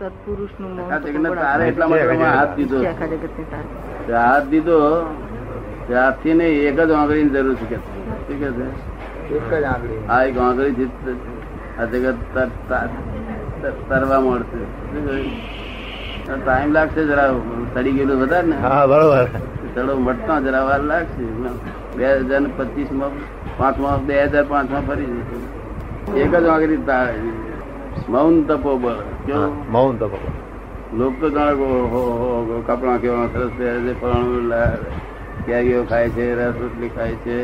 સત્પુરુષનું તારે એટલા માટે હાથ દીધો. હાથ દીધો તે હાથથી નહીં એક જ આંગળીની જરૂર છે કે છે. એક જ આંગળી. આ એક આંગળી થી આ જગત તર- તર- તર- તરવા મળશે. ટાઈમ લાગશે જરા સડી ગયેલું વધારે ને. હા બરોબર. ચડો મટતા જરા વાર લાગશે. બે હજાર ને પચીસમાં પાંચમાં બે હજાર પાંચમાં ફરી જશે. એક જ આંગળી મૌન તપોબળ કેવું મૌન તપ. લોક તો જાણે કપડાં કેવા સરસ પહેરે છે ફલાણું લા- કેરીઓ ખાય છે રસ રોટલી ખાય છે.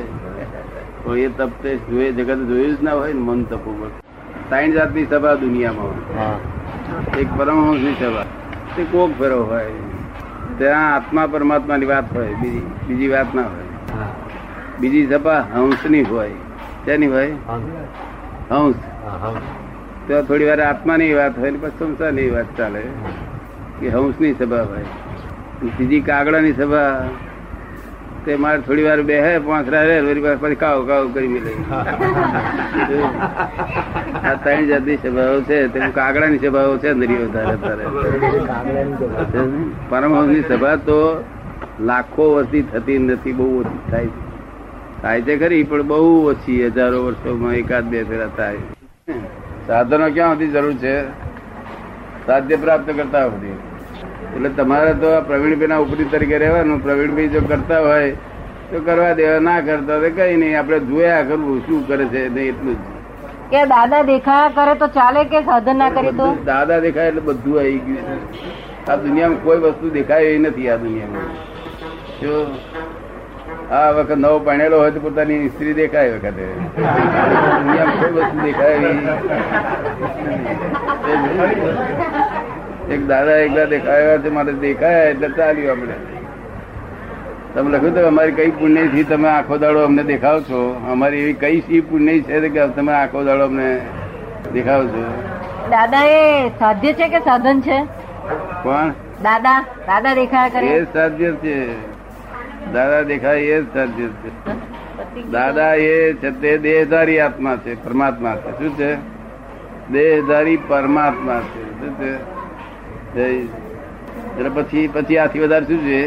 તો એ તપ તે જોઈએ જગત જોયું જ ના હોય ને મન તપ ઉપર સાઈઠ જાતની સભા દુનિયામાં હા. એક પરમહંસની સભા તે કોક ફેરો હોય. ત્યાં આત્મા પરમાત્માની વાત હોય બીજી બીજી વાત ના હોય. બીજી સભા હંસની હોય. તેની હોય? હંસ. તો થોડી વાર આત્માની વાત હોય ને પછી સંસારની વાત ચાલે. કે હંસની સભા હોય. બીજી કાગડાની સભા. તે મારે થોડી વાર બેહે પાંચરા રહે, વળી પાછું પછી કાવ કાવ કરી મિલે. આ ત્રણ જાતની સભાઓ છે. તે કાગડાની સભાઓ છે નરી વધારે અત્યારે. પરમહંસની સભા તો લાખો વર્ષથી થતી નથી, બહુ ઓછી થાય છે. થાય છે ખરી, પણ બહુ ઓછી હજારો વર્ષોમાં એકાદ બે ફેરા થાય. સાધનો ક્યાં સુધી જરૂર છે? સાધ્ય પ્રાપ્ત કરતા સુધી. એટલે તમારે તો પ્રવીણભાઈ ના ઉપરી તરીકે રહેવાનું. પ્રવીણભાઈ જો કરતા હોય તો કરવા દેવા ના કરતા હોય તો કઈ નહીં. આપણે જોયા કરવું શું કરે છે એટલું જ. કે દાદા દેખાયા કરે તો ચાલે કે સાધન ના કરે તો? દાદા દેખાય એટલે બધું આવી ગયું આ દુનિયામાં કોઈ વસ્તુ દેખાય નથી આ દુનિયામાં. જો આ વખત નવો પરણેલો હોય તો પોતાની સ્ત્રી દેખાય વખતે. દુનિયામાં કોઈ વસ્તુ દેખાય. એક દાદા એકલા દેખાયા છે મારે દેખાયા એટલે ચાલ્યું આપણે. તમે લખ્યું તો અમારી કઈ પુણ્યથી તમે આખો દાડો અમને દેખાવ છો? અમારી એવી કઈ સી પુણ્ય છે કે તમે આખો દાડો અમને દેખાવ છો? દાદા એ સાધ્ય છે કે સાધન છે? કોણ? દાદા દાદા દેખાયા કરે. એ સાધ્ય છે. દાદા દેખાય એ જ છે. દાદા એ છે તે દેહધારી આત્મા છે, પરમાત્મા છે. શું છે? દેહધારી પરમાત્મા છે. શું છે. એટલે પછી પછી આથી વધારે શું છે?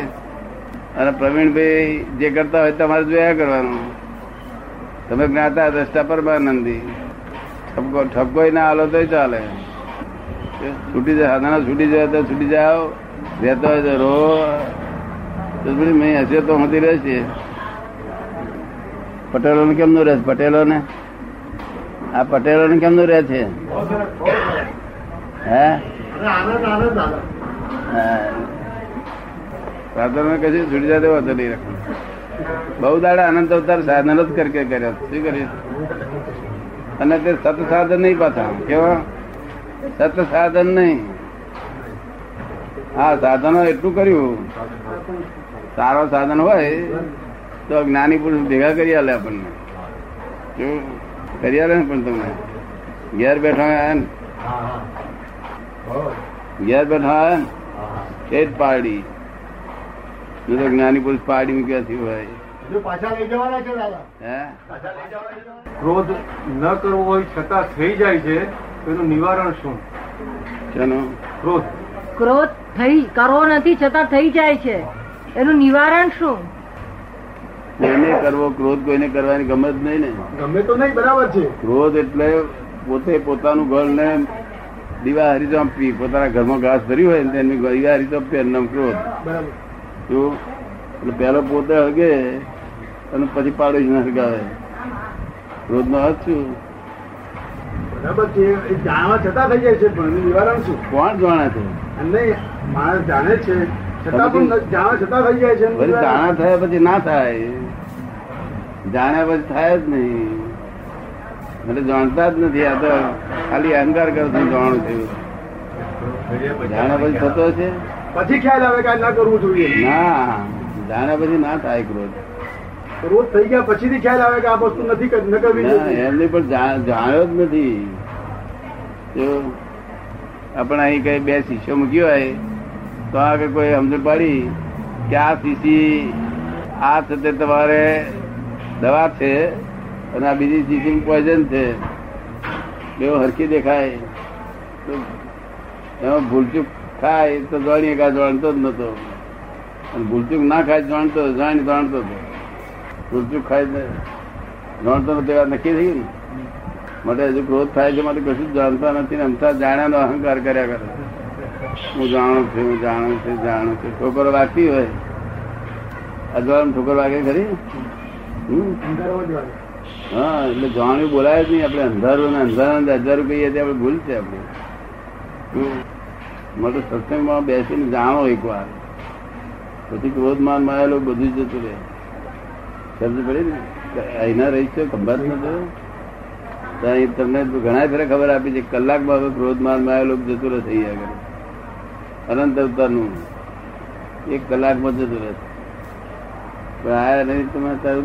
અને પ્રવીણભાઈ જે કરતા હોય તમારે જોયા કરવાનું. તમે જ્ઞાતા, દ્રષ્ટા પરમાનંદી. ઠપકો ઠપકો ના હાલો તોય ચાલે. છૂટી જાય સાધના છૂટી જાય તો છૂટી જાઓ. રહેતો હોય તો રો થોડી મેં હશે તો હોતી રહેશે પટેલો ને કેમનું રહે પટેલો ને આ પટેલો ને કેમનું રહે છે? હે? સાધનો કશું છૂટી જાય તેવો વાંધો નહીં બહુ દાડા આનંદ અવતાર સાધન જ કરકે કર્યા. શું કર્યું અને તે સત સાધન નહીં પાછા. કેવા? સત સાધન નહીં. હા, સાધનો એટલું કર્યું. સારો સાધન હોય તો જ્ઞાની પુરુષ ભેગા કરી આલે આપણને. કરી આલે ને પણ તમને. ઘેર બેઠા હોય ઘેર બેઠા એ જ પાડી. જો તો જ્ઞાની પુરુષ પાડી મૂક્યાથી હોય. હે? ક્રોધ ન કરવો હોય છતાં થઈ જાય છે એનું નિવારણ શું? ચલો. ક્રોધ. ક્રોધ થઈ કરવો નથી છતાં થઈ જાય છે. એનું નિવારણ શું? કોઈને કરવો ક્રોધ કોઈને કરવાની ગમત નહીં ને. ગમે તો નહીં બરાબર છે. ક્રોધ એટલે પોતે પોતાનું ઘર ને દીવા હરીતો આપવી પોતાના ઘરમાં ઘાસ ભર્યું હોય ને એની દીવા હરીતો આપવી એનું ક્રોધ. બરાબર. એટલે પેલો પોતે હગે અને પછી પાડોશ ના હગાવે ક્રોધ નો અર્થ શું? બરાબર છે. એ જાણવા છતાં થઈ જાય છે પણ નિવારણ શું? કોણ જાણે છે? નહીં માણસ જાણે છે પછી. જાણા થયા પછી ના થાય. જાણ્યા પછી થાય જ નહીં. એટલે જાણતા જ નથી. આ તો ખાલી અહંકાર કરો જાણું થયું જાણ્યા પછી થતો છે? પછી ખ્યાલ આવે કે ના કરવું જોઈએ. ના. જાણ્યા પછી ના થાય ક્રોધ. રોજ થઈ ગયા પછીથી ખ્યાલ આવે કે આ વસ્તુ નથી ન કરવી એમને પણ જાણ્યો જ નથી. આપણે અહીં કઈ બે શિષ્યો મૂક્યો હોય. તો આગળ કોઈ સમજણ પાડી કે આ શીશી આ છે તમારે દવા છે અને આ બીજી શીશી પોઈઝન છે. બેવ હરખી દેખાય. તો એમાં ભૂલચૂક ખાય તો જાણીએ કે જાણતો જ નતો. અને ભૂલચૂક ના ખાય જાણતો જાણી જાણતો હતો ભૂલચૂક ખાય ને જાણતો નતો એવા નક્કી થઈ ને? માટે હજુ ક્રોધ થાય છે માટે કશું જ જાણતા નથી ને અમતા જાણ્યાનો અહંકાર કર્યા કરે હું જાણું છું, હું જાણું છું જાણું છું. ઠોકર વાગતી હોય. અજવાળામાં ઠોકર વાગે ખરી? હા, એટલે જાણ્યું બોલાય જ નહીં. આપણે અંધારું ને અંધારા અંધારું કહીએ તે આપણે ભૂલ છે આપણે. મને સત્સંગમાં બેસીને જાણો એકવાર. પછી ક્રોધમાન માયેલો બધું જ જતું રહે. સમજ પડી ને? અહીંના રહી છે ખંભાત નથી તમને ઘણા ફેરે ખબર આપી છે. કલાકમાં હવે ક્રોધમાન માયેલો જતું રહે થઈ આગળ. અનંત અવતારનું. એક કલાકમાં જતું રહે પણ આયા નહીં તમે અત્યાર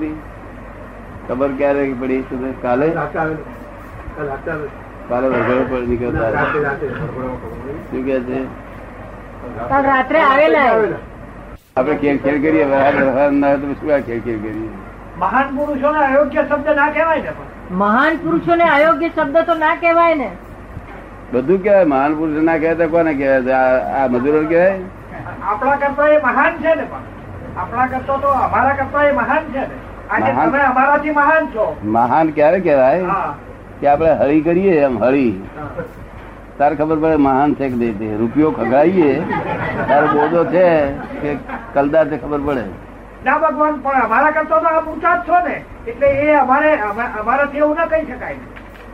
ખબર ક્યારે પડી શું કાલે. કાલ વગર પર નીકળતા શું કે છે? રાત્રે આવેલા. આપણે ખેલ ખેલ કરીએ. ના તો શું આ ખેલ ખેલ કરીએ? મહાન પુરુષોને અયોગ્ય શબ્દ ના કહેવાય ને મહાન પુરુષોને અયોગ્ય શબ્દ તો ના કહેવાય ને. બધું કેવાય મહાન પુરુષ ના કહેવાય તો કોને કહેવાય? આ- મજૂરો કહેવાય? આપણા કરતા એ મહાન છે ને આપણા કરતા તો અમારા કરતા એ મહાન છે ને. મહાન? તમે અમારાથી મહાન છો. મહાન ક્યારે કહેવાય? કે આપણે હળી કરીએ એમ હળી તારે ખબર પડે મહાન છે કે દે રૂપિયો ખગાડીએ. તારો બોધો છે કે કલદાર છે ખબર પડે. ના ભગવાન પણ અમારા કરતા તો આપ ઊંચા જ છો ને. એટલે એ અમારે અમારાથી એવું ના કહી શકાય.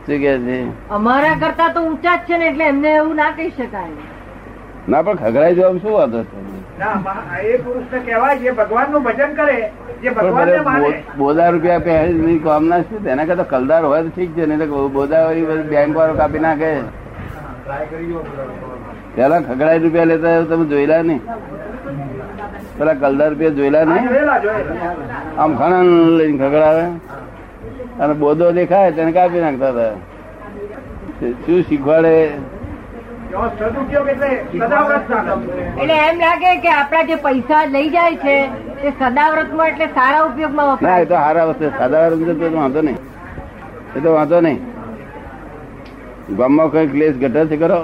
શું કે છે? અમારા કરતા તો ઊંચા જ છે ને એટલે એમને એવું ના કહી શકાય. ના પણ ખગડાઈ જવા શું વાંધો છે? ના મહા- એ પુરુષને કહેવાય જે ભગવાનનું ભજન કરે જે પણ ભગવાનને ભલે માને. બો- બોધા રૂપિયા પહેરી કામ ના શું? તેના કરતા કલદાર હોય તો ઠીક છે નહીં તો બોધા વાળી બેંક વાળો કાપી નાખે. પેલા ખગડાઈ રૂપિયા લેતા હોય તમે જોયેલા નહીં? પેલા કલદાર રૂપિયા જોયેલા નહીં? આમ ખણન લઈને ખગડાવે. અને બોધો દેખાય તેને કાપી નાખતા હતા. શું શીખવાડે? એટલે સદાવ્રત ચાલે એટલે એમ લાગે કે આપણા જે પૈસા લઈ જાય છે તે સદાવ્રતમાં એટલે સારા ના એ વપરાય તો સારા વસ્તુ સદાવ્રત તો વાંધો નહીં. એ તો વાંધો નહીં. ગામમાં કઈ ક્લેશ ઘટે છે કરો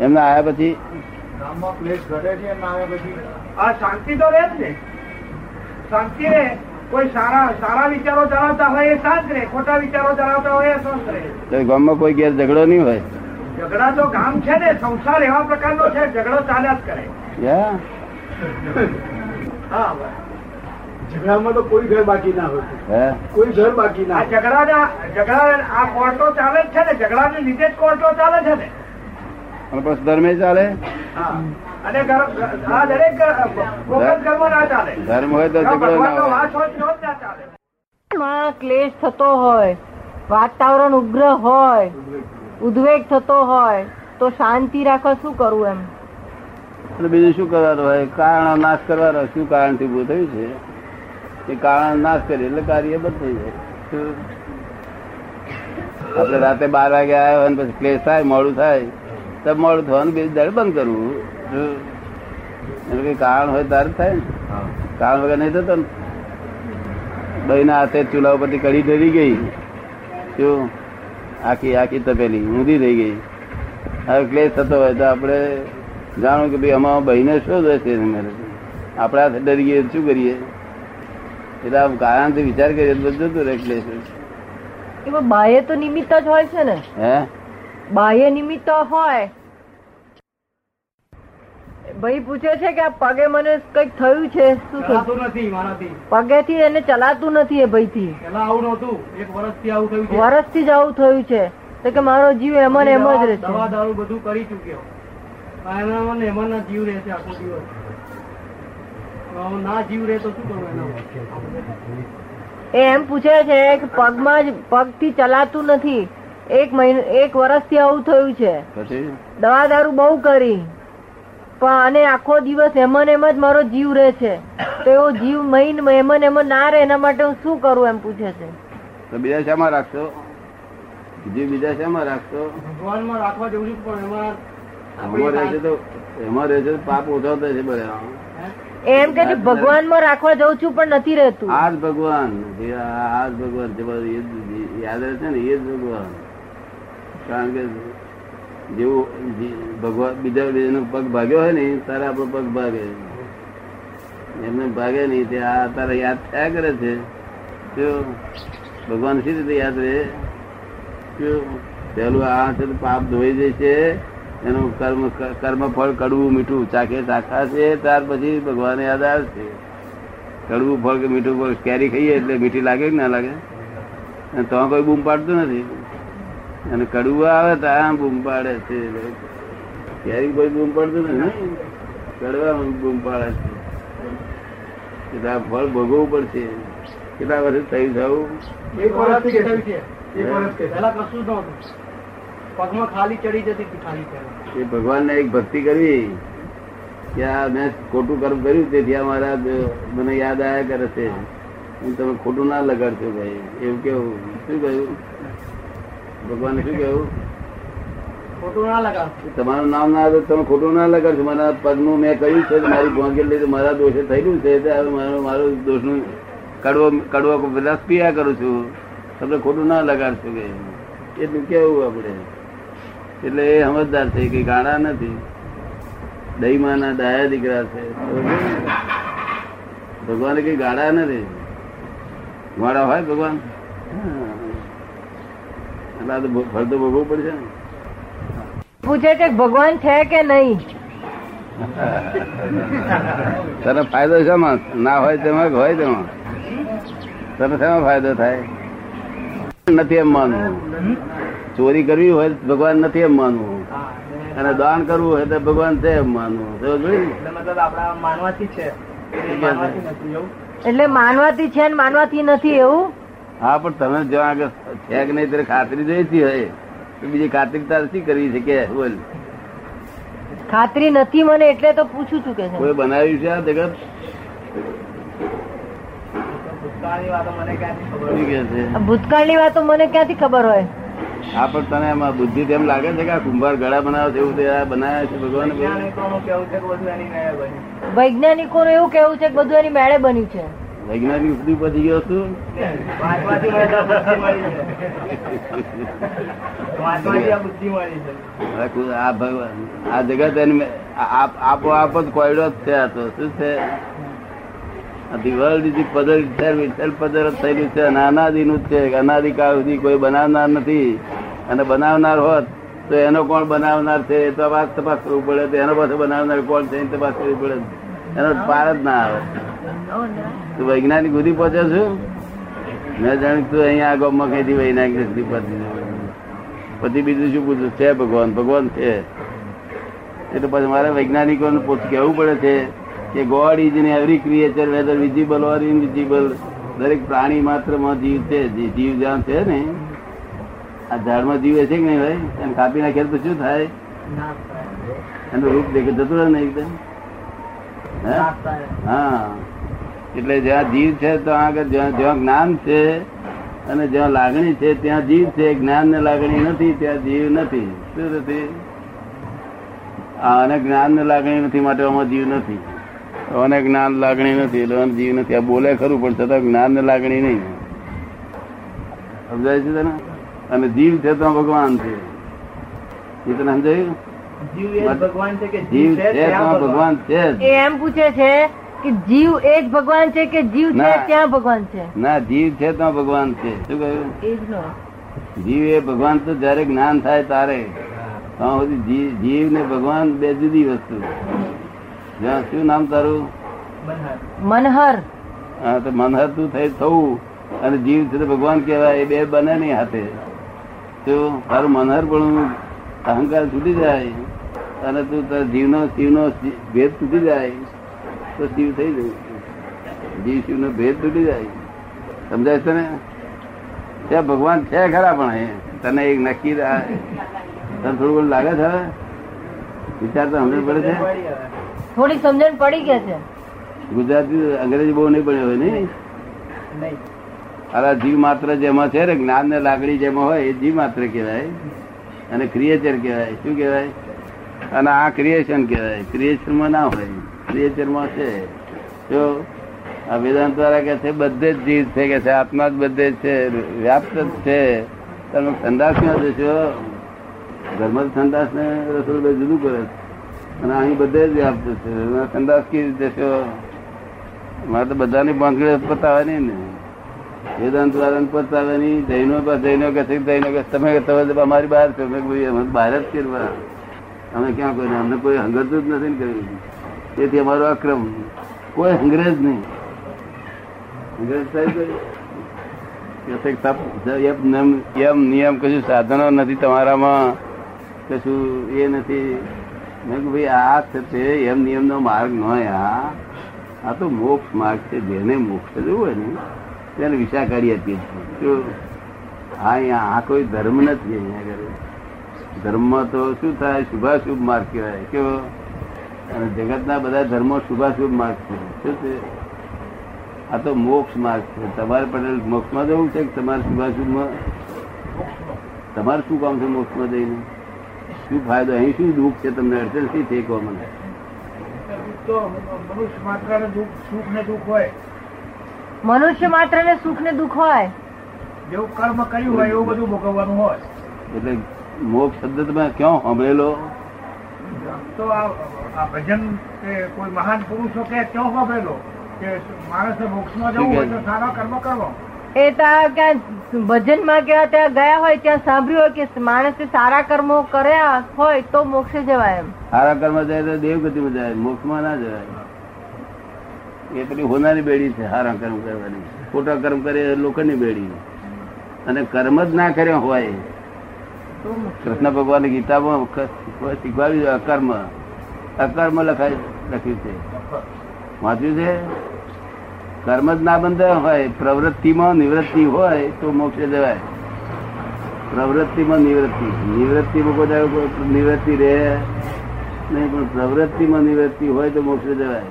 એમના આવ્યા પછી? ગામમાં ક્લેશ ઘટે છે એમને આવ્યા પછી? આ શાંતિ તો રહે જ ને. શાંતિ રહે. કોઈ સારા સારા વિચારો ધરાવતા હોય એ શાંત રહે ખોટા વિચારો ધરાવતા હોય એ શાંત રહે. તો ગામમાં કોઈ ગેર ઝઘડો નહીં હોય? ઝઘડા તો ગામ છે ને સંસાર એવા પ્રકારનો છે ઝઘડો ચાલ્યા જ કરે. હા ઝઘડામાં તો કોઈ ઘર બાકી ના હોય. હે? કોઈ ઘર બાકી ના ઝઘડા ઝઘડા આ કોર્ટો ચાલે જ છે ને ઝઘડાને લીધે જ કોર્ટો ચાલે છે ને. અને પછી ધર્મે ચાલે? હા. અને ઘર- આ દરેક ફોકસ કર્મ ના ચાલે. ધર્મ હોય તો ઝઘડો ના હોય. વાસ હોય તો જ ના ચાલે. માં ક્લેશ થતો હોય વાતાવરણ ઉગ્ર હોય ઉદ્વેગ થતો હોય તો શાંતિ રાખવા શું કરવું એમ? એટલે બીજું શું કરવાનું હોય? કારણ નાશ કરવાનો શું કારણથી ઉભું થયું છે? એ કારણ નાશ કરીએ એટલે કાર્ય બંધ થઈ જાય? આપણે રાતે બાર વાગે આવ્યો અને પછી ક્લેશ થાય મોડું થાય. તો મોડું થવાનું બીજું દર બંધ કરવું? એનું કઈ કારણ હોય તાર જ થાય ને. કારણ વગર નહીં થતો ને. બહીના હાથે ચૂલા ઉપરથી કઢી ધરી ગઈ. શું? આખી આખી તપેલી ઊંધી થઈ ગઈ. હવે ક્લેશ થતો હોય તો આપણે જાણો કે ભાઈ આમાં બહીને શું થશે આપણા આપણે હાથે ડરી ગઈએ શું કરીએ? એટલે આમ કારણથી વિચાર કરીએ તો બધું જતું રહે ક્લેશ. એમાં બાહ્ય તો નિમિત્ત જ હોય છે ને. હે? બાહ્ય નિમિત્ત હોય. ભાઈ પૂછે છે કે આ પગે મને કંઈક થયું છે? શું થયું? નથી મારાથી. પગેથી એને ચલાતું નથી એ ભાઈ થી પેલા આવું નહોતું. એક વર્ષથી આવું થયું છે. થી જ આવું થયું છે. તો કે મારો જીવ એમ એમ જ રહેશે. દવા દારૂ બધું કરી ચૂક્યો. એમાં એમાં ના જીવ રહેશે આખો દિવસ. ના જીવ રહે તો શું કરવું એના એ એમ પૂછે છે કે પગમાં જ પગથી ચલાતું નથી. એક મહિનો એક વર્ષથી આવું થયું છે. દવા દારૂ બહુ કરી. પણ અને આખો દિવસ એમ ને એમ જ મારો જીવ રહે છે. તો એવો જીવ મહિન એમ ને એમ ના રહે એના માટે હું શું કરું એમ પૂછે છે. તો બીજા શામાં રાખશો? જીવ બીજા શામાં રાખશો? ભગવાનમાં રાખવા જેવું છે પણ એમાં રહેશે તો એમાં રહેશે પાપ ઓછો થશે બધા. એમ કે છે ભગવાનમાં રાખવા જઉં છું પણ નથી રહેતું. આજ ભગવાન. જે આ આ જ ભગવાન યાદ રહે છે ને એ જ ભગવાન. કારણ કે જેવું ભગવાન બીજા બીજાનો પગ ભાગ્યો હોય ને, તારે આપણો પગ ભાગે. એમને ભાગે નહીં, તે આ તારે યાદ થયા કરે છે. જો ભગવાન શી રીતે યાદ રહે? જો પેલું આ છે પાપ ધોઈ જાય છે, એનું કર્મ કર્મ ફળ કડવું મીઠું ચાખે ચાખા છે, ત્યાર પછી ભગવાન યાદ આવે છે. કડવું ફળ કે મીઠું ફળ કેરી ખાઈએ એટલે મીઠી લાગે કે ના લાગે? તો કોઈ બૂમ પાડતું નથી. અને કડવું આવે તો આમ બૂમ પાડે છે. કેરી કોઈ બૂમ પાડતું નથી કડવા બૂમ પાડે છે. આ ફળ ભોગવવું પડશે. કેટલા વર્ષ થયું થવું? એક. વર્ષ પગમાં ખાલી ચડી જતી ખાલી એ ભગવાનને એક ભક્તિ કરવી. કે આ મેં ખોટું કર્મ કર્યું તેથી આ મારા મને યાદ આવ્યા કરે છે. હું તમે ખોટું ના લગાડશો ભાઈ. એવું કેવું? શું કહ્યું? ભગવાને શું કહ્યું? ખોટું ના લગાડતું તમારું નામ ના આવે તમે ખોટું ના લગાડશો. મારા પગનું મેં કહ્યું છે મારી ભોંગેલ લીધે મારા દોષે થયેલું છે મારો મારું દોષનું કડવો કડવો રસ પીયા કરું છું. તમે ખોટું ના લગાડશો કે એટલું કેવું આપણે? એટલે એ સમજદાર છે કે ગાડા નથી. દહીમાના ડાયા દીકરા છે. ભગવાન કઈ ગાડા નથી? ગાડા હોય ભગવાન? હા. એટલે આ તો ફળ તો ભોગવવું પડશે ને. પૂછે છે કે ભગવાન છે કે નહીં? તને ફાયદો શેમાં? ના હોય તેમાં હોય તેમાં તને શેમાં ફાયદો થાય? નથી એમ માનવું. ચોરી કરવી હોય ભગવાન નથી એમ માનવું. અને દાન કરવું હોય તો ભગવાન છે એમ માનવું. માનવાથી છે. એટલે માનવાથી છે ને માનવાથી નથી એવું? હા પણ તમે જો આગળ છે કે નહીં ત્યારે ખાતરી જોઈતી હોય. તો બીજી ખાતરી તારે શી કરવી છે કે બોલ ખાતરી નથી મને એટલે તો પૂછું છું કે કોઈ બનાવ્યું છે આ જગત? ભૂતકાળની વાતો મને ક્યાંથી ખબર શું કે છે? આ ભૂતકાળની વાતો મને ક્યાંથી ખબર હોય? હા પણ તને એમાં બુદ્ધિ તેમ લાગે છે કે આ કુંભાર ગળા બનાવે છે એવું તે બનાવ્યા છે ભગવાન? વૈજ્ઞાનિકોનું કેવું છે કે બધું એની મેળે બન્યું? વૈજ્ઞાનિકોનું એવું કેવું છે કે બધું એની મેળે બન્યું છે. વૈજ્ઞાનિક સુધી પહોંચી ગયો છું. આ ભગવાન જગત એની આપોઆપ જ કોયડો જ છે આ તો શું છે? ધી વર્લ્ડ ઇઝ પદર વિચાર પદલ જ થયેલું છે. અને અનાદિનું જ છે. અનાદિકાળ સુધી કોઈ બનાવનાર નથી. અને બનાવનાર હોત તો એનો કોણ બનાવનાર છે? એ તો વાત તપાસ કરવું પડે. તો એનો પાસે બનાવનાર કોણ છે? એ તપાસ કરવી પડે. એનો પાર જ ના આવે. તું વૈજ્ઞાનિક સુધી પહોંચે છું? મેં જાણ્યું તું અહીંયા આ ગામમાં કઈથી વૈજ્ઞાનિક સુધી પહોંચી. પછી બીજું શું પૂછું? છે ભગવાન ભગવાન છે. એટલે પછી મારે વૈજ્ઞાનિકોને પૂછ કહેવું પડે છે કે God is in every creature whether visible or invisible દરેક પ્રાણી માત્રમાં જીવ છે. જીવ જ્યાં છે ને આ ઝાડમાં જીવ છે કે નહીં ભાઈ? એને કાપી નાખે તો શું થાય. એનું રૂપ દેખે જતું રહે ને એકદમ? હે? એટલે જ્યાં જીવ છે તો આગળ જ્યાં જ્ઞાન છે અને જ્યાં લાગણી છે, ત્યાં જીવ છે. જ્ઞાન ને લાગણી નથી, ત્યાં જીવ નથી. શું નથી? અને જ્ઞાન ને લાગણી નથી માટે આમાં જીવ નથી. અને જ્ઞાન લાગણી નથી, એટલે જીવ નથી. આ બોલે ખરું, પણ છતાં જ્ઞાન ને લાગણી નહીં. સમજાય છે તને? અને જીવ છે તો ભગવાન છે. એ તને સમજાયું? ભગવાન છે કે જીવ છે ભગવાન? છે એ એમ પૂછે છે કે જીવ એ જ ભગવાન છે કે જીવ છે ત્યાં ભગવાન છે? ના જીવ છે ત્યાં ભગવાન છે. શું કહ્યું? એ જ નો. જીવ એ ભગવાન તો જયારે જ્ઞાન થાય તારે. જીવ ને ભગવાન બે જુદી વસ્તુ. જ્યાં શું નામ તારું? મનહર. હા તો મનહર તું થઈ થવું. અને જીવ છે ભગવાન કહેવાય. એ બે બને નહીં હાથે. તો તારું મનહર પણ અહંકાર છૂટી જાય. અને તું તારા જીવનો શિવનો ભેદ તૂટી જાય તો શિવ થઈ જાય. જીવ શિવનો ભેદ તૂટી જાય. સમજાય છે ને? ત્યાં ભગવાન છે ખરા પણ તને એક નક્કી તને થોડું ઘણું લાગે છે વિચાર તો સમજણ પડે છે? થોડી સમજણ પડી ગયા છે. ગુજરાતી અંગ્રેજી બહુ નહીં પડ્યો હોય નહીં. અરે જીવ માત્ર જેમાં છે ને જ્ઞાન ને લાગણી જેમાં હોય એ જીવ માત્ર કહેવાય. અને ક્રિએચર કહેવાય. શું કહેવાય? અને આ ક્રિએશન કહેવાય. ક્રિએશનમાં ના હોય. ક્રિએચરમાં છે. જો આ વેદાંત દ્વારા કે છે, બધે જ જીવ છે, કે છે, આત્મા જ બધે જ છે, વ્યાપ્ત જ છે. તમે સંદાસ ક્યાં જશો, ધર્મ સંદાસ ને રસોઈ જુદું કરે. અને અહીં બધે જ વ્યાપ્ત છે. સંદાસ કેવી રીતે છે મારે તો બધાની બાંધગીઓ પતાવે નહીં ને. વેદાંત વાળાને પતાવે નહીં જૈનો જૈનો કે જૈનો કે તમે તમે અમારી બહાર છો. મેં બહાર જ બહાર. અમે ક્યાં કોઈ અમને કોઈ હંગરતું જ નથી કર્યું. તેથી અમારો અક્રમ કોઈ અંગ્રેજ નહીં. અંગ્રેજ એમ નિયમ- કશું સાધનો નથી તમારામાં. કશું એ નથી. મેં ભાઈ, આ છે એમ નિયમનો માર્ગ ન આ. આ તો મોક્ષ માર્ગ છે. જેને મોક્ષ જવું હોય ને, તેને વિશા કાઢી આપીએ છીએ. આ અહીંયા, આ કોઈ ધર્મ નથી અહીંયા આગળ. ધર્મ તો શું થાય? શુભાશુભ માર્ગ કહેવાય. કેવો? અને જગતના બધા ધર્મો શુભાશુભ માર્ગ છે. શું છે? આ તો મોક્ષ માર્ગ છે. તમારે પટેલ મોક્ષમાં જવું છે કે તમારે શુભાશુભમાં? તમારે શું કામ છે મોક્ષમાં જઈને? શું ફાયદો? અહીં શું દુઃખ છે તમને? અડચણ શી છે કહો મને? મનુષ્ય માત્ર દુઃખ સુખ ને દુઃખ હોય. મનુષ્ય માત્ર ને સુખ ને દુઃખ હોય. જેવું કર્મ કર્યું હોય એવું બધું ભોગવવાનું હોય. એટલે મોક્ષ શબ્દ તમે ક્યાં સાંભળેલો? તો આ ભજન કોઈ મહાન પુરુષો કે ક્યાં સાંભળેલો? કે માણસે મોક્ષમાં જવું હોય તો સારા કર્મ કરવો એ ત્યાં ક્યાં ભજનમાં કે ત્યાં ગયા હોય ત્યાં સાંભળ્યું હોય કે માણસે સારા કર્મો કર્યા હોય તો મોક્ષે જવાય એમ. સારા કર્મ જાય તો દેવગતિમાં જાય મોક્ષમાં ના જવાય. એ પેલી હોનારી બેડી છે સારા કર્મ કરવાની. ખોટા કર્મ કરે એ લોકોની બેડી. અને કર્મ જ ના કર્યા હોય કૃષ્ણ ભગવાન ગીતામાં શીખવાડ્યું અકર્મ. અકર્મ લખાય લખ્યું છે. વાંચ્યું છે? કર્મ જ ના બંધ હોય, પ્રવૃત્તિમાં નિવૃત્તિ હોય તો મોક્ષે જવાય. પ્રવૃત્તિમાં નિવૃત્તિ. નિવૃત્તિમાં કોઈ નિવૃત્તિ રહે નહીં, પણ પ્રવૃત્તિમાં નિવૃત્તિ હોય તો મોક્ષે જવાય.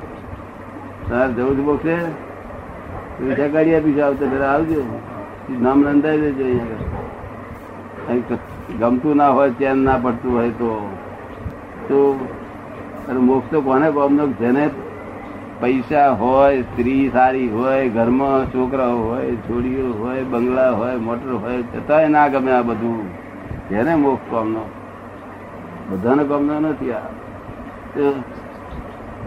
તમારે જવું જ મોક્ષે? પૈસા કાઢી આપીશું આવતા પેલા આવજો. નામ નોંધાઈ દેજો અહીંયા ગમતું ના હોય, ચેન ના પડતું હોય તો તો મોક્ષ તો કોને કોમનો જેને પૈસા હોય, સ્ત્રી સારી હોય, ઘરમાં છોકરાઓ હોય, છોડીઓ હોય, બંગલા હોય, મોટર હોય, છતાંય ના ગમે આ બધું. જેને મોક્ષ કોમનો બધાને કોમનો નથી આ.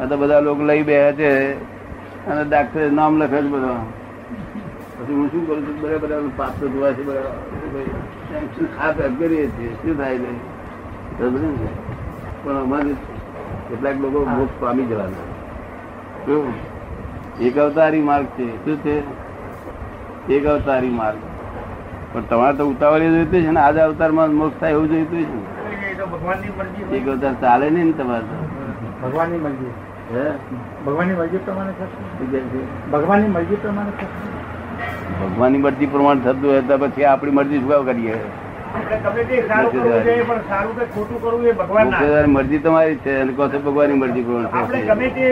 તો બધા લોકો લઈ બે છે અને ડાક્ટરે નામ લખે છે બધા. પછી હું શું કરું છું? બધા બધા પાપ તો ધોવા છે બધા ખાત કરીએ છીએ શું થાય ને? પણ અમારે કેટલાક લોકો મોક્ષ પામી જવાના. શું? એક અવતારી માર્ગ છે. શું છે? એક અવતારી માર્ગ. પણ તમારે તો ઉતાવળી જોઈતું છે ને? આજે અવતારમાં મોક્ષ થાય એવું જોઈતું છે એક અવતાર ચાલે નહીં ને તમારે ભગવાનની મરજી. હે? ભગવાનની મરજી પ્રમાણે થશે? ભગવાનની મરજી પ્રમાણે થશે. ભગવાનની મરજી પ્રમાણે થતું હોય તો પછી આપણી મરજી શું કામ કરીએ? ગમે તે સારું કરવું જોઈએ પણ સારું કે ખોટું કરવું એ ભગવાનના. મુખ્યત્વે મરજી તમારી છે અને કહો ભગવાનની મરજી પ્રમાણે ગમે તે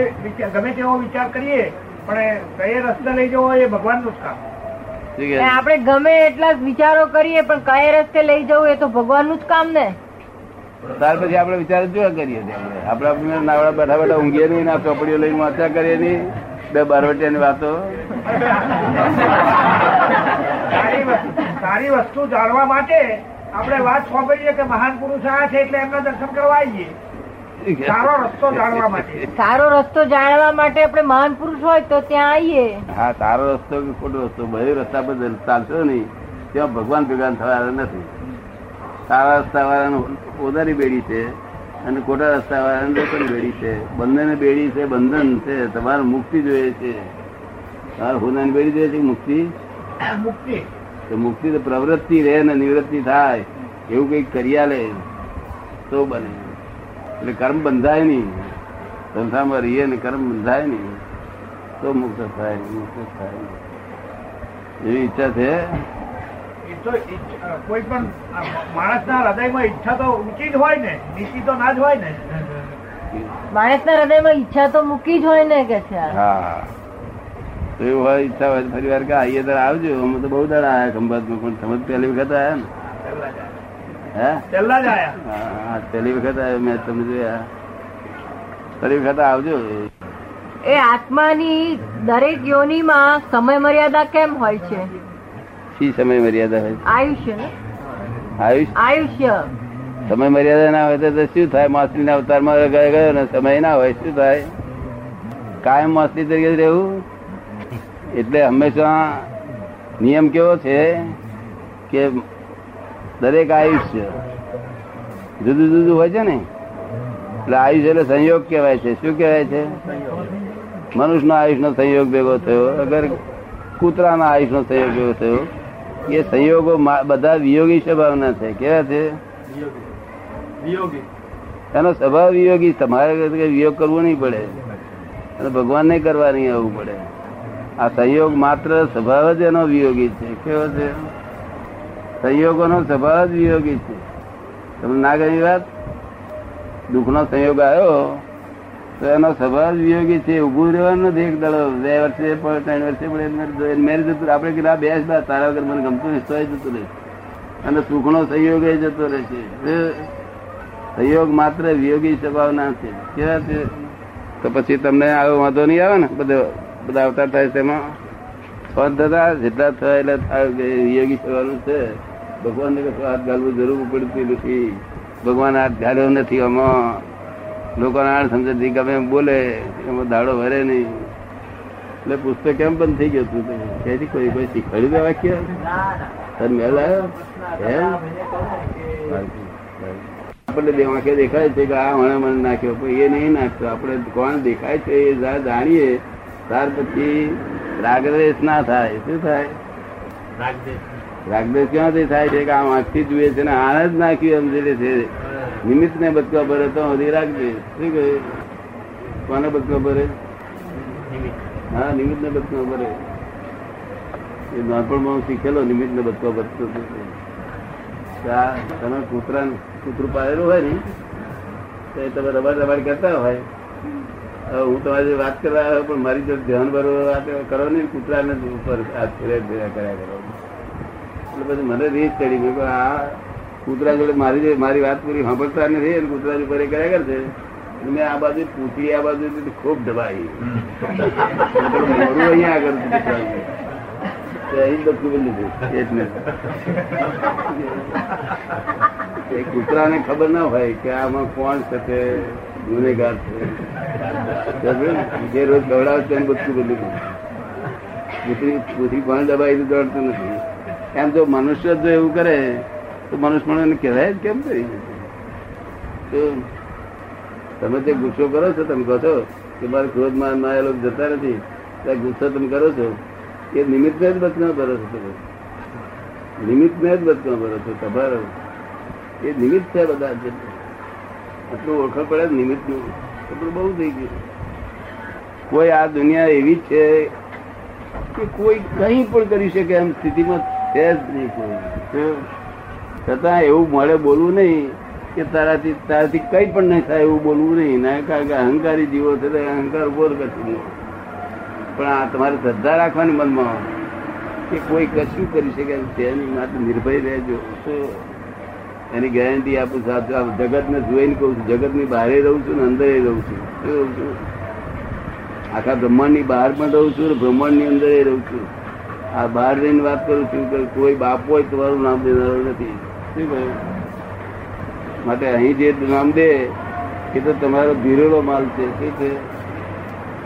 ગમે તેવો વિચાર કરીએ પણ કઈ રસ્તે લઈ જવો એ ભગવાનનું જ કામ. શું એ કહે છે? આપણે ગમે એટલા વિચારો કરીએ પણ કયા રસ્તે લઈ જવું એ તો ભગવાનનું જ કામ ને? ત્યાર પછી આપણે વિચાર જોયા કરીએ આપણે નાવડા બેઠા બેઠા ઊંઘીએ નહીં ના ચોપડીઓ લઈને વાંચ્યા કરીએ નહીં. બે બારવટિયાની વાતો. સારી વસ્તુ- જાણવા માટે આપણે વાત સાંભળીએ કે મહાન પુરુષ આ છે એટલે એમના દર્શન કરવા આવીએ. સારો રસ્તો જાણવા માટે. સારો રસ્તો જાણવા માટે આપણે મહાન પુરુષ હોય તો ત્યાં આવીએ. હા સારો રસ્તો કે ખોટો રસ્તો? બધે રસ્તા પર ચાલશો નહીં. ત્યાં ભગવાન ભેગા થવાના નથી. સારા રસ્તા વાળાનું ઓદારી બેડી છે. અને ખોટા રસ્તા વાળા લોકોની બેડી છે. બંને બેડી છે બંધન છે. તમારે મુક્તિ જોઈએ છે. તમારે હોનાની બેડી જોઈએ છે મુક્તિ? મુક્તિ. તો મુક્તિ તો પ્રવૃત્તિ રહે ને નિવૃત્તિ થાય. એવું કંઈક કર્યા લે. તો બને. એટલે કર્મ બંધાય નહીં. સંસ્થામાં રહીએ ને કર્મ બંધાય નહીં. તો મુક્ત થાય મુક્ત થાય. એવી ઈચ્છા છે? તો કોઈ પણ માણસના હૃદયમાં ઈચ્છા તો ઊંચી જ હોય ને નીચી તો ના જ હોય ને. માણસના હૃદયમાં ઈચ્છા તો મૂકી જ હોય ને કે છે હા. તો એવું હોય ઈચ્છા હોય ફરી વાર કે આઈએ ત્યારે આવજો. અમે તો બહુ દાડા આયા ખંભાતમાં પણ તમે પહેલી વખત આવ્યા ને. હે પેલા જ આવ્યા હા, હા, પહેલી વખત આવ્યો મેં તમને જોયા. ફરી વખત આવજો. એ આત્માની દરેક યોનીમાં સમય મર્યાદા કેમ હોય છે? શી સમય મર્યાદા હોય? આયુષ્ય આયુષ્ય. સમય મર્યાદા ના હોય તો શું થાય? માછલી ના અવતારમાં ગયો ગયો ને સમય ના હોય શું થાય? કાયમ માછલી તરીકે રહેવું? એટલે હંમેશા નિયમ કેવો છે કે દરેક આયુષ્ય જુદું જુદું હોય છે ને? એટલે આયુષ્ય એટલે સંયોગ કહેવાય છે. શું કહેવાય છે? મનુષ્યનો આયુષનો સંયોગ ભેગો થયો અગર કૂતરાના આયુષનો સંયોગ ભેગો થયો એ સંયોગો બધા વિયોગી સ્વભાવના છે. કેવા છે? એનો સ્વભાવ વિયોગી તમારે વિયોગ કરવો નહીં પડે. અને ભગવાન ને કરવા નહીં આવવું પડે. આ સંયોગ માત્ર સ્વભાવ જ એનો વિયોગી છે. કેવો છે? સંયોગોનો સ્વભાવ જ વિયોગી છે. તમને ના ગઈ વાત? દુઃખનો સંયોગ આવ્યો. તો એનો સ્વભાવ વિયોગી છે ઉભું રહેવાનું નથી એક દડો. બે વર્ષે ત્રણ વર્ષે પણ મેરેજ જતું આપણે કીધું, આ બા, તારા વગર મને ગમતું નહીં તોય જતું રહે. અને સુખનો સહયોગ એ જતો રહે છે. સહયોગ માત્ર વિયોગી સ્વભાવના છે. કેવા છે? તો પછી તમને આવો વાંધો નહીં આવે ને? બધો બધા અવતાર થાય તેમાં ફોન થતા જેટલા થયા એટલે વિયોગી સ્વભાવનું છે. ભગવાનને કશું હાથ ગાળવું જરૂર પડતી નથી. ભગવાન હાથ ગાળ્યો નથી આમાં. આ સમજતી ગમે એમ બોલે એમાં દાડો ભરે નહીં. એટલે પુસ્તક કેમ બંધ થઈ ગયું તું કે કોઈ કોઈ શીખવાડ્યું વાક્ય? તને મેલ આવ્યો એમ? આપણને બે વાંખે દેખાય છે કે આ વણે મને નાખ્યો પણ એ નહીં નાખતો આપણે કોણ દેખાય છે એ જાણીએ. ત્યાર પછી રાગદ્વેષ ના થાય. શું થાય? રાગદ્વેષ. ક્યાંથી થાય છે કે આ વાંખથી જુએ છે ને આને જ નાખ્યું એમ જે છે. નિમિત્ત ને બચકા ભરે તો હજી રાખજે. શું કહે? કોને બચકા ભરે હા નિમિત્ત ને બચકા ભરે એ નાનપણમાં હું શીખેલો નિમિત્ત ને બચકા ભરતો. તમે કૂતરા કૂતરું પાડેલું હોય ને તો એ તમે રબાડ રબાડ કરતા હોય. હું તમારી વાત કરવા આવ્યો પણ મારી જો ધ્યાન વાત કરો ને કૂતરાને ઉપર હાથ કર્યા કરો. એટલે પછી મને રીત ચડી કે આ કૂતરા જોડે મારી મારી વાત પૂરી સાંભળતા નથી કૂતરા ઉપર એ કર્યા કરશે મેં આ બાજુ પૂછી આ બાજુ ખૂબ દબાઈ. અહીંયા આગળ એ કૂતરાને ખબર ના હોય કે આમાં કોણ છે ગુનેગાર છે. જે રોજ દોડાવે તેને બધું બધું પૂતરી પૂતરી કોણ દબાઈ દોડતું નથી. એમ જો મનુષ્ય જો એવું કરે તો મનુષ્ય એને કહેવાય જ કેમ કરી? તમે જે ગુસ્સો કરો છો, તમે કહો છો કે મારે ક્રોધમાં ના એ લોકો જતા નથી. ત્યાં ગુસ્સો તમે કરો છો. એ નિમિત્તને જ બચના ભરો છો તમે. નિમિત્તને જ બચના ભરો છો તમારો. એ નિમિત્ત છે બધા આટલું ઓળખ પડે નિમિત્તનું. નિમિત્ત એટલું બહુ થઈ ગયું. કોઈ આ દુનિયા એવી છે કે કોઈ કંઈ પણ કરી શકે એમ સ્થિતિમાં છે જ નહીં કોઈ. છતાં એવું મળે બોલવું નહીં કે તારાથી તારાથી કઈ પણ નહીં થાય એવું બોલવું નહીં. ના, કારણ કે અહંકારી જીવો છે અહંકાર ઊભો કરશે પણ આ તમારે શ્રદ્ધા રાખવાની મનમાં કે કોઈ કશું કરી શકે તેની માટે નિર્ભય રહેજો. તો એની ગેરંટી આપું સાચું જગતને જોઈને કહું છું. જગતની બહારે રહું છું ને અંદર રહું છું. રહું છું? આખા બ્રહ્માંડની બહાર પણ રહું છું ને બ્રહ્માંડની અંદર રહું છું. આ બહાર રહીને વાત કરું છું કે કોઈ બાપ હોય તમારું નામ દેનારો નથી. શું કહ્યું માટે અહીં જે નામ દે એ તો તમારો ધીરેલો માલ છે. શું છે?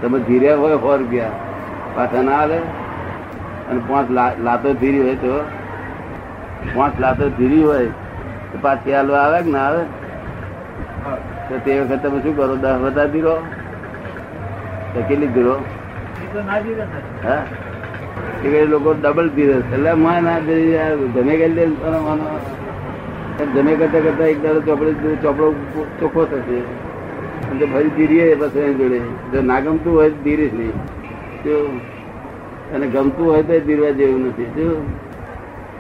તમે ધીર્યા હોય સો રૂપિયા. પાછા ના આવે અને પાંચ લાતો ધીરી હોય તો. પાંચ લાતો ધીરી હોય તો પાછી હાલવા આવે કે ના આવે? તો તે વખત તમે શું કરો? દસ વધારે ધીરો તો કેટલી ધીરો હા? એ લોકો ડબલ ધીરે એટલે માં ના ધીરે જમે ગયેલી માનો માનો. જમે કરતા કરતા એક દાડો ચોપડે ચોપડો ચોખ્ખો થશે. અને જો ફરી ધીરીએ બસ એની જોડે. જો ના ગમતું હોય તો ધીરીશ નહીં. શું અને ગમતું હોય તો ધીરવા જેવું નથી. જો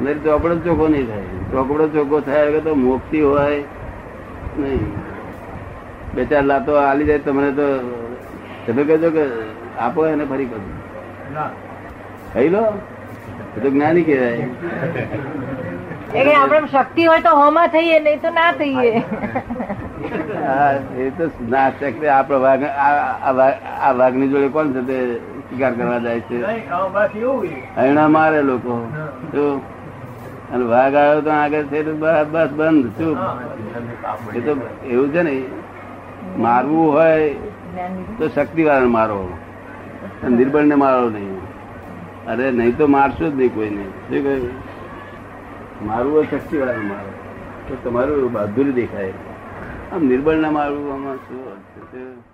નહીં ચોપડો ચોખ્ખો નહીં થાય. ચોપડો ચોખ્ખો થાય વગર તો મોક્ષી હોય નહીં. બે ચાર લાતો આલી જાય તમને તો તમે કહેજો કે આપો એને ફરી કહો ખાઈ લો એ તો જ્ઞાની કહેવાય. એટલે આપણે શક્તિ હોય તો હોમાં થઈએ નહીં તો ના થઈએ. એ તો ના શક્તિ આપણો આ વાઘની જોડે કોણ છે તે શિકાર કરવા જાય છે? હરણા મારે લોકો. અને વાઘ આવ્યો તો આગળ છે બસ બંધ ચૂપ એ તો એવું છે ને મારવું હોય તો શક્તિ વાળાને મારો. નિર્બળ ને મારો નહીં. અરે નહીં તો મારશું જ નહીં કોઈને. શું કહ્યું? મારું હોય શક્તિવાળું મારું તો તમારું બહાદુર દેખાય. આમ નિર્બળના મારું આમાં શું અર્થ